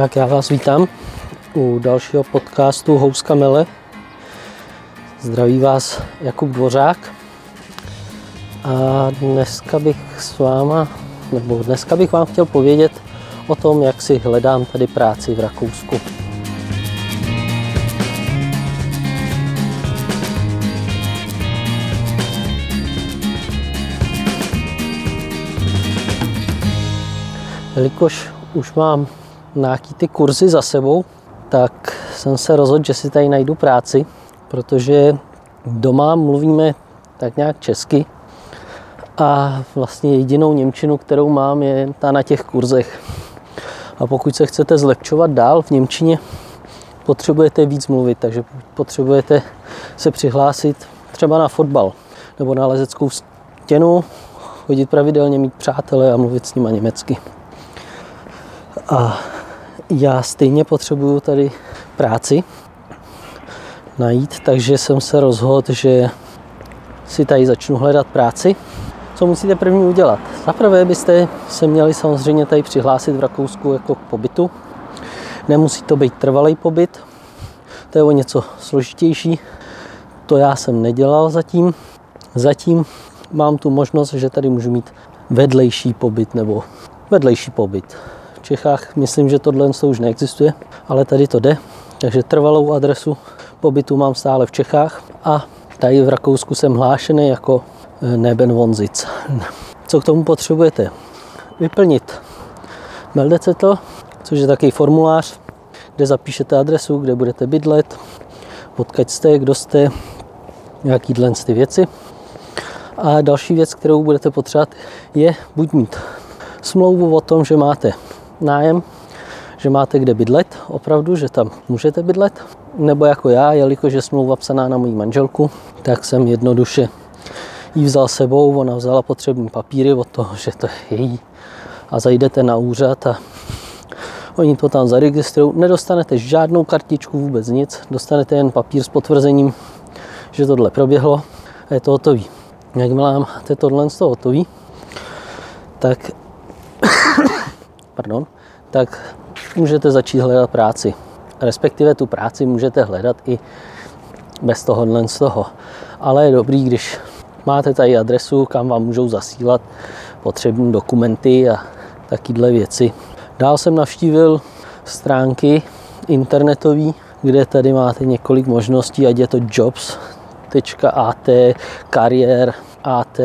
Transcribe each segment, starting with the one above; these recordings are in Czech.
Tak já vás vítám u dalšího podcastu Houska Mele. Zdraví vás Jakub Dvořák. A dneska bych s váma, nebo dneska bych vám chtěl povědět o tom, jak si hledám tady práci v Rakousku. Jelikož už mám nějaký ty kurzy za sebou, tak jsem se rozhodl, že si tady najdu práci, protože doma mluvíme tak nějak česky a vlastně jedinou Němčinu, kterou mám, je ta na těch kurzech. A pokud se chcete zlepšovat dál v Němčině, potřebujete víc mluvit, takže potřebujete se přihlásit třeba na fotbal nebo na lezeckou stěnu, chodit pravidelně, mít přátele a mluvit s nimi německy. A já stejně potřebuju tady práci najít, takže jsem se rozhodl, že si tady začnu hledat práci. Co musíte první udělat? Zaprvé byste se měli samozřejmě tady přihlásit v Rakousku jako k pobytu. Nemusí to být trvalý pobyt, to je o něco složitější. To já jsem nedělal zatím. Zatím mám tu možnost, že tady můžu mít vedlejší pobyt nebo vedlejší pobyt. Čechách myslím, že tohle už neexistuje, ale tady to jde. Takže trvalou adresu pobytu mám stále v Čechách a tady v Rakousku jsem hlášený jako eh, Neben Vonzic. Co k tomu potřebujete? Vyplnit Meldezettel, což je takový formulář, kde zapíšete adresu, kde budete bydlet, odkud jste, kdo jste, nějaký ty věci. A další věc, kterou budete potřebovat, je buď mít smlouvu o tom, že máte nájem, že máte kde bydlet, opravdu, že tam můžete bydlet, nebo jako já, jelikož je smlouva psaná na moji manželku, tak jsem jednoduše ji vzal sebou, ona vzala potřební papíry od toho, že to je její a zajdete na úřad a oni to tam zaregistrují. Nedostanete žádnou kartičku, vůbec nic, dostanete jen papír s potvrzením, že tohle proběhlo a je to hotový. Jakmile máte tohle z toho hotový, tak pardon, tak můžete začít hledat práci. Respektive tu práci můžete hledat i bez tohohle z toho. Ale je dobrý, když máte tady adresu, kam vám můžou zasílat potřební dokumenty a takové věci. Dál jsem navštívil stránky internetové, kde tady máte několik možností, ať je to jobs.at, kariér, AT,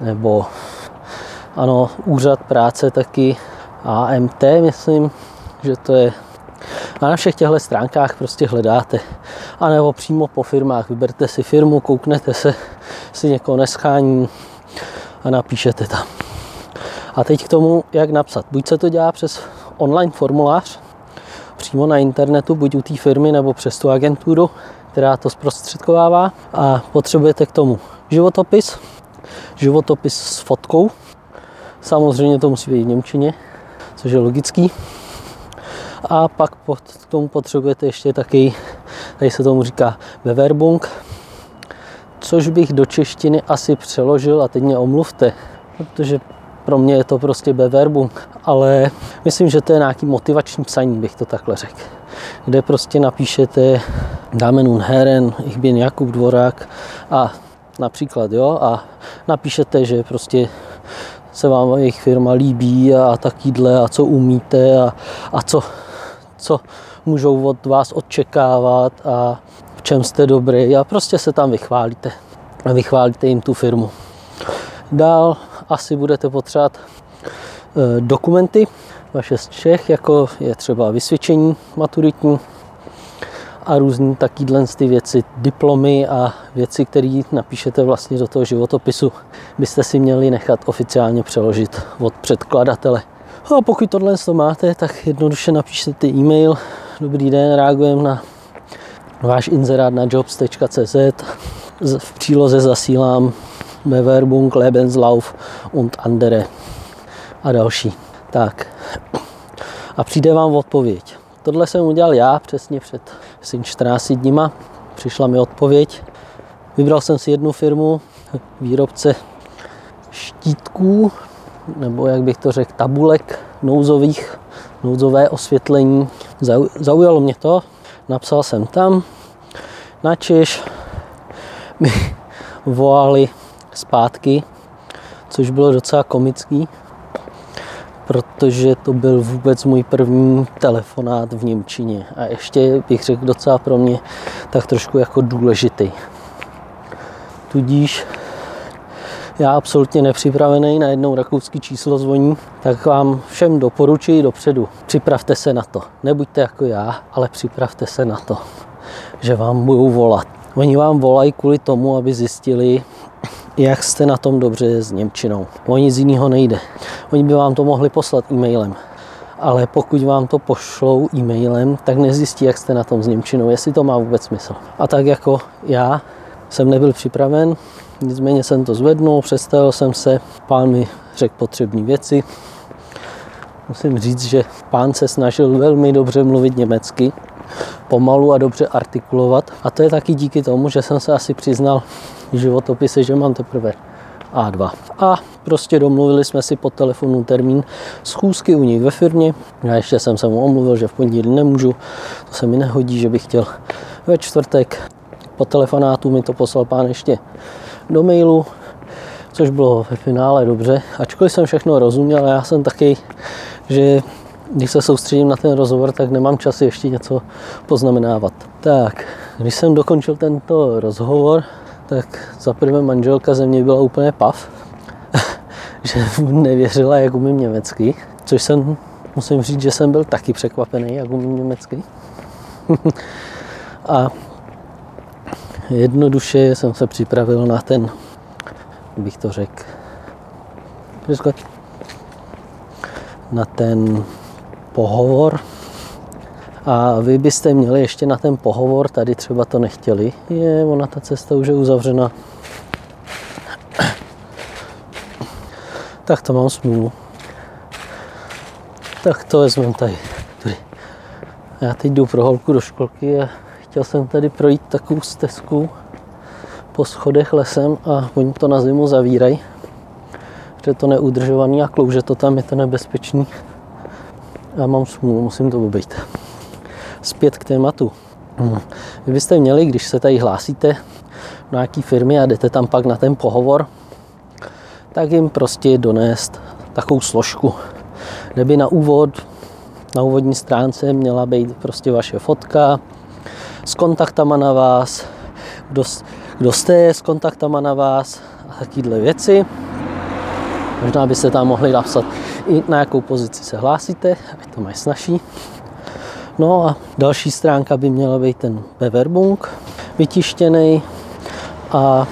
nebo ano, úřad práce taky, AMT, myslím, že to je. A na všech těchto stránkách prostě hledáte. A nebo přímo po firmách. Vyberte si firmu, kouknete se, si někoho neschání a napíšete tam. A teď k tomu, jak napsat. Buď se to dělá přes online formulář, přímo na internetu, buď u té firmy nebo přes tu agenturu, která to zprostředkovává. A potřebujete k tomu životopis, životopis s fotkou. Samozřejmě to musí být v Němčině, což je logický. A pak k tomu potřebujete ještě taky, tady se tomu říká Bewerbung, což bych do češtiny asi přeložil, a teď mě omluvte, protože pro mě je to prostě Bewerbung, ale myslím, že to je nějaký motivační psaní, bych to takhle řekl. Kde prostě napíšete Damen und Herren, ich bin Jakub Dvorák a například, jo, a napíšete, že prostě se vám jejich firma líbí a takýhle a co umíte a, a co, co můžou od vás očekávat a v čem jste dobrý a prostě se tam vychválíte. A vychválíte jim tu firmu. Dál asi budete potřebovat e, dokumenty vaše z Čech, jako je třeba vysvědčení maturitní, a různý takýhle ty věci, diplomy a věci, které napíšete vlastně do toho životopisu, byste si měli nechat oficiálně přeložit od předkladatele. A pokud tohle to máte, tak jednoduše napíšete e-mail. Dobrý den, reagujeme na váš inzerát na jobs.cz. V příloze zasílám Bewerbung, Lebenslauf und andere a další. Tak. A přijde vám odpověď. Tohle jsem udělal já přesně před asi 14 dníma. Přišla mi odpověď. Vybral jsem si jednu firmu, výrobce štítků, nebo jak bych to řekl, tabulek nouzových, nouzové osvětlení. Zaujalo mě to, napsal jsem tam, načež mi volali zpátky, což bylo docela komický, protože to byl vůbec můj první telefonát v Němčině a ještě bych řekl docela pro mě tak trošku jako důležitý. Tudíž já absolutně nepřipravený na jednou rakouský číslo zvoní, tak vám všem doporučuji dopředu. Připravte se na to. Nebuďte jako já, ale připravte se na to, že vám budou volat. Oni vám volají kvůli tomu, aby zjistili, jak jste na tom dobře s Němčinou. O nic jiného nejde. Oni by vám to mohli poslat e-mailem. Ale pokud vám to pošlou e-mailem, tak nezjistí, jak jste na tom s Němčinou, jestli to má vůbec smysl. A tak jako já jsem nebyl připraven, nicméně jsem to zvednul, představil jsem se, pán mi řekl potřebné věci. Musím říct, že pán se snažil velmi dobře mluvit německy, pomalu a dobře artikulovat. A to je taky díky tomu, že jsem se asi přiznal v životopise, že mám teprve A2. A prostě domluvili jsme si po telefonu termín schůzky u nich ve firmě. Já ještě jsem se mu omluvil, že v pondělí nemůžu, to se mi nehodí, že bych chtěl ve čtvrtek. Po telefonátu mi to poslal pán ještě do mailu, což bylo ve finále dobře. Ačkoliv jsem všechno rozuměl, já jsem taky, že když se soustředím na ten rozhovor, tak nemám čas ještě něco poznamenávat. Tak, když jsem dokončil tento rozhovor, tak za prvé manželka ze mě byla úplně pav, že nevěřila, jak umím německy, což jsem, musím říct, že jsem byl taky překvapený, jak umím německy. A jednoduše jsem se připravil na ten, bych to řekl, na ten pohovor. A vy byste měli ještě na ten pohovor, tady třeba to nechtěli. Je, ona ta cesta už je uzavřena. Tak to mám smůlu. Tak to vezmeme tady. tady. Já teď jdu pro holku do školky a chtěl jsem tady projít takovou stezku po schodech lesem a oni to na zimu zavírají. Je to neudržovaný a klouže to tam, je to nebezpečný. Já mám smůlu, musím to obejít. Zpět k tématu. Hmm. Vy byste měli, když se tady hlásíte do nějaký firmy a jdete tam pak na ten pohovor, tak jim prostě donést takovou složku, kde by na úvod, na úvodní stránce měla být prostě vaše fotka s kontaktama na vás, kdo, kdo jste s kontaktama na vás a takovéhle věci. Možná byste tam mohli napsat i na jakou pozici se hlásíte, ať to mají snažší. No a další stránka by měla být ten Beverbung vytištěný a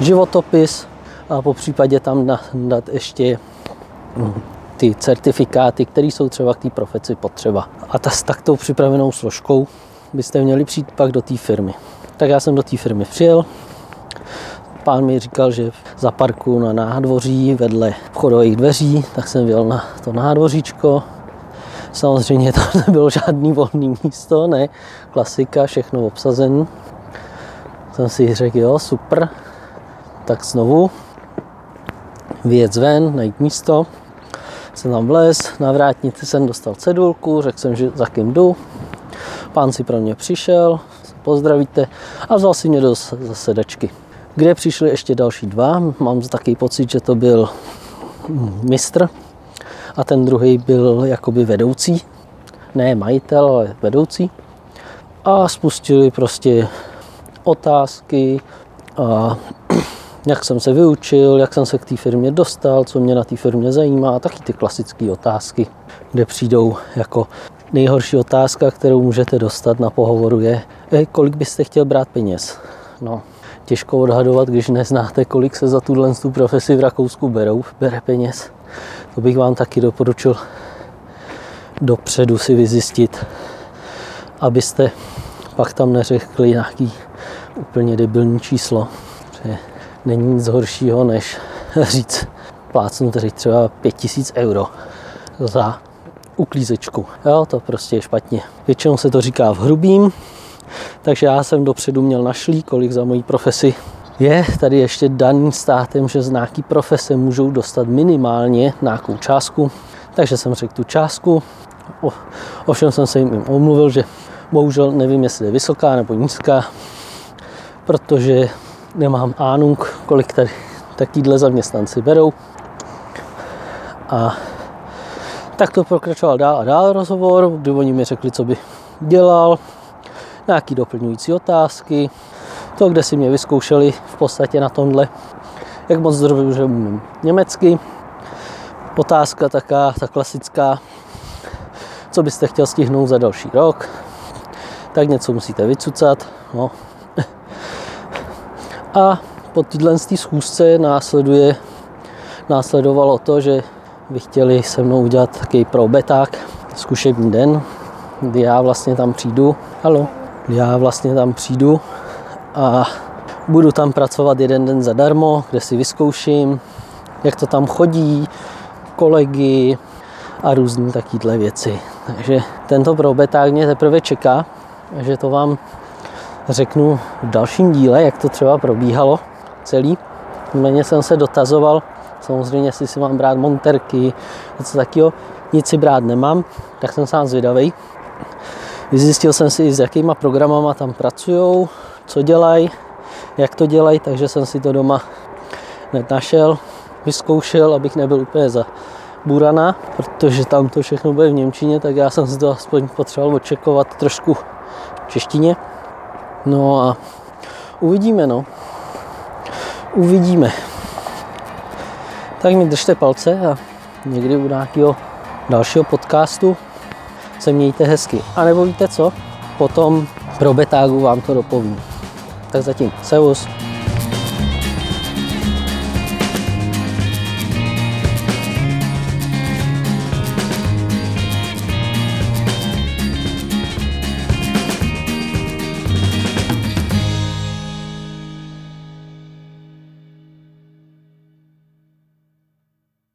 životopis a po případě tam dát ještě hm, ty certifikáty, které jsou třeba k té profeci potřeba. A ta s taktou připravenou složkou byste měli přijít pak do té firmy. Tak já jsem do té firmy přijel, Pán mi říkal, že za parku na nádvoří vedle vchodových dveří, tak jsem vyjel na to nádvoříčko. Samozřejmě tam nebylo žádný volný místo, ne, klasika, všechno obsazené. Jsem si řekl, jo, super, tak znovu vyjet ven, najít místo. Jsem tam vlez, na vrátnici jsem dostal cedulku, řekl jsem, že za kým jdu. Pán si pro mě přišel, pozdravíte a vzal si mě do zasedačky kde přišli ještě další dva. Mám takový pocit, že to byl mistr a ten druhý byl jakoby vedoucí, ne majitel, ale vedoucí. A spustili prostě otázky, a jak jsem se vyučil, jak jsem se k té firmě dostal, co mě na té firmě zajímá, taky ty klasické otázky, kde přijdou jako nejhorší otázka, kterou můžete dostat na pohovoru je, kolik byste chtěl brát peněz. No, těžko odhadovat, když neznáte, kolik se za tuhle tu profesi v Rakousku berou, bere peněz. To bych vám taky doporučil dopředu si vyzjistit, abyste pak tam neřekli nějaký úplně debilní číslo. Není nic horšího, než říct, plácnu tady třeba 5000 euro za uklízečku. Jo, to prostě je špatně. Většinou se to říká v hrubým, takže já jsem dopředu měl našlý, kolik za mojí profesi je tady ještě daný státem, že z nějaký profese můžou dostat minimálně nějakou částku. Takže jsem řekl tu částku O, ovšem jsem se jim omluvil, že bohužel nevím, jestli je vysoká nebo nízká, protože nemám ánung, kolik tady takovýhle zaměstnanci berou. A tak to pokračoval dál a dál rozhovor, kdy oni mi řekli, co by dělal, nějaký doplňující otázky, to, kde si mě vyzkoušeli v podstatě na tomhle, jak moc dobře umím německy. Otázka taká, ta klasická, co byste chtěl stihnout za další rok, tak něco musíte vycucat. No. A po téhle schůzce následuje, následovalo to, že by chtěli se mnou udělat takový probeták, zkušební den, kdy já vlastně tam přijdu. Halo. Já vlastně tam přijdu a budu tam pracovat jeden den zadarmo, kde si vyzkouším, jak to tam chodí, kolegy a různé takovéhle věci. Takže tento probeták mě teprve čeká, že to vám řeknu v dalším díle, jak to třeba probíhalo celý. Méně jsem se dotazoval, samozřejmě, jestli si mám brát monterky, něco takového. Nic si brát nemám, tak jsem sám zvědavý. Vyzjistil jsem si, s jakýma programama tam pracují, co dělají, jak to dělají, takže jsem si to doma hned našel, vyzkoušel, abych nebyl úplně za burana, protože tam to všechno bude v Němčině, tak já jsem si to aspoň potřeboval očekovat trošku v češtině. No a uvidíme, no. Uvidíme. Tak mi držte palce a někdy u nějakého dalšího podcastu se mějte hezky. A nebo víte co? Potom pro betágu vám to dopovím. Tak zatím, servus.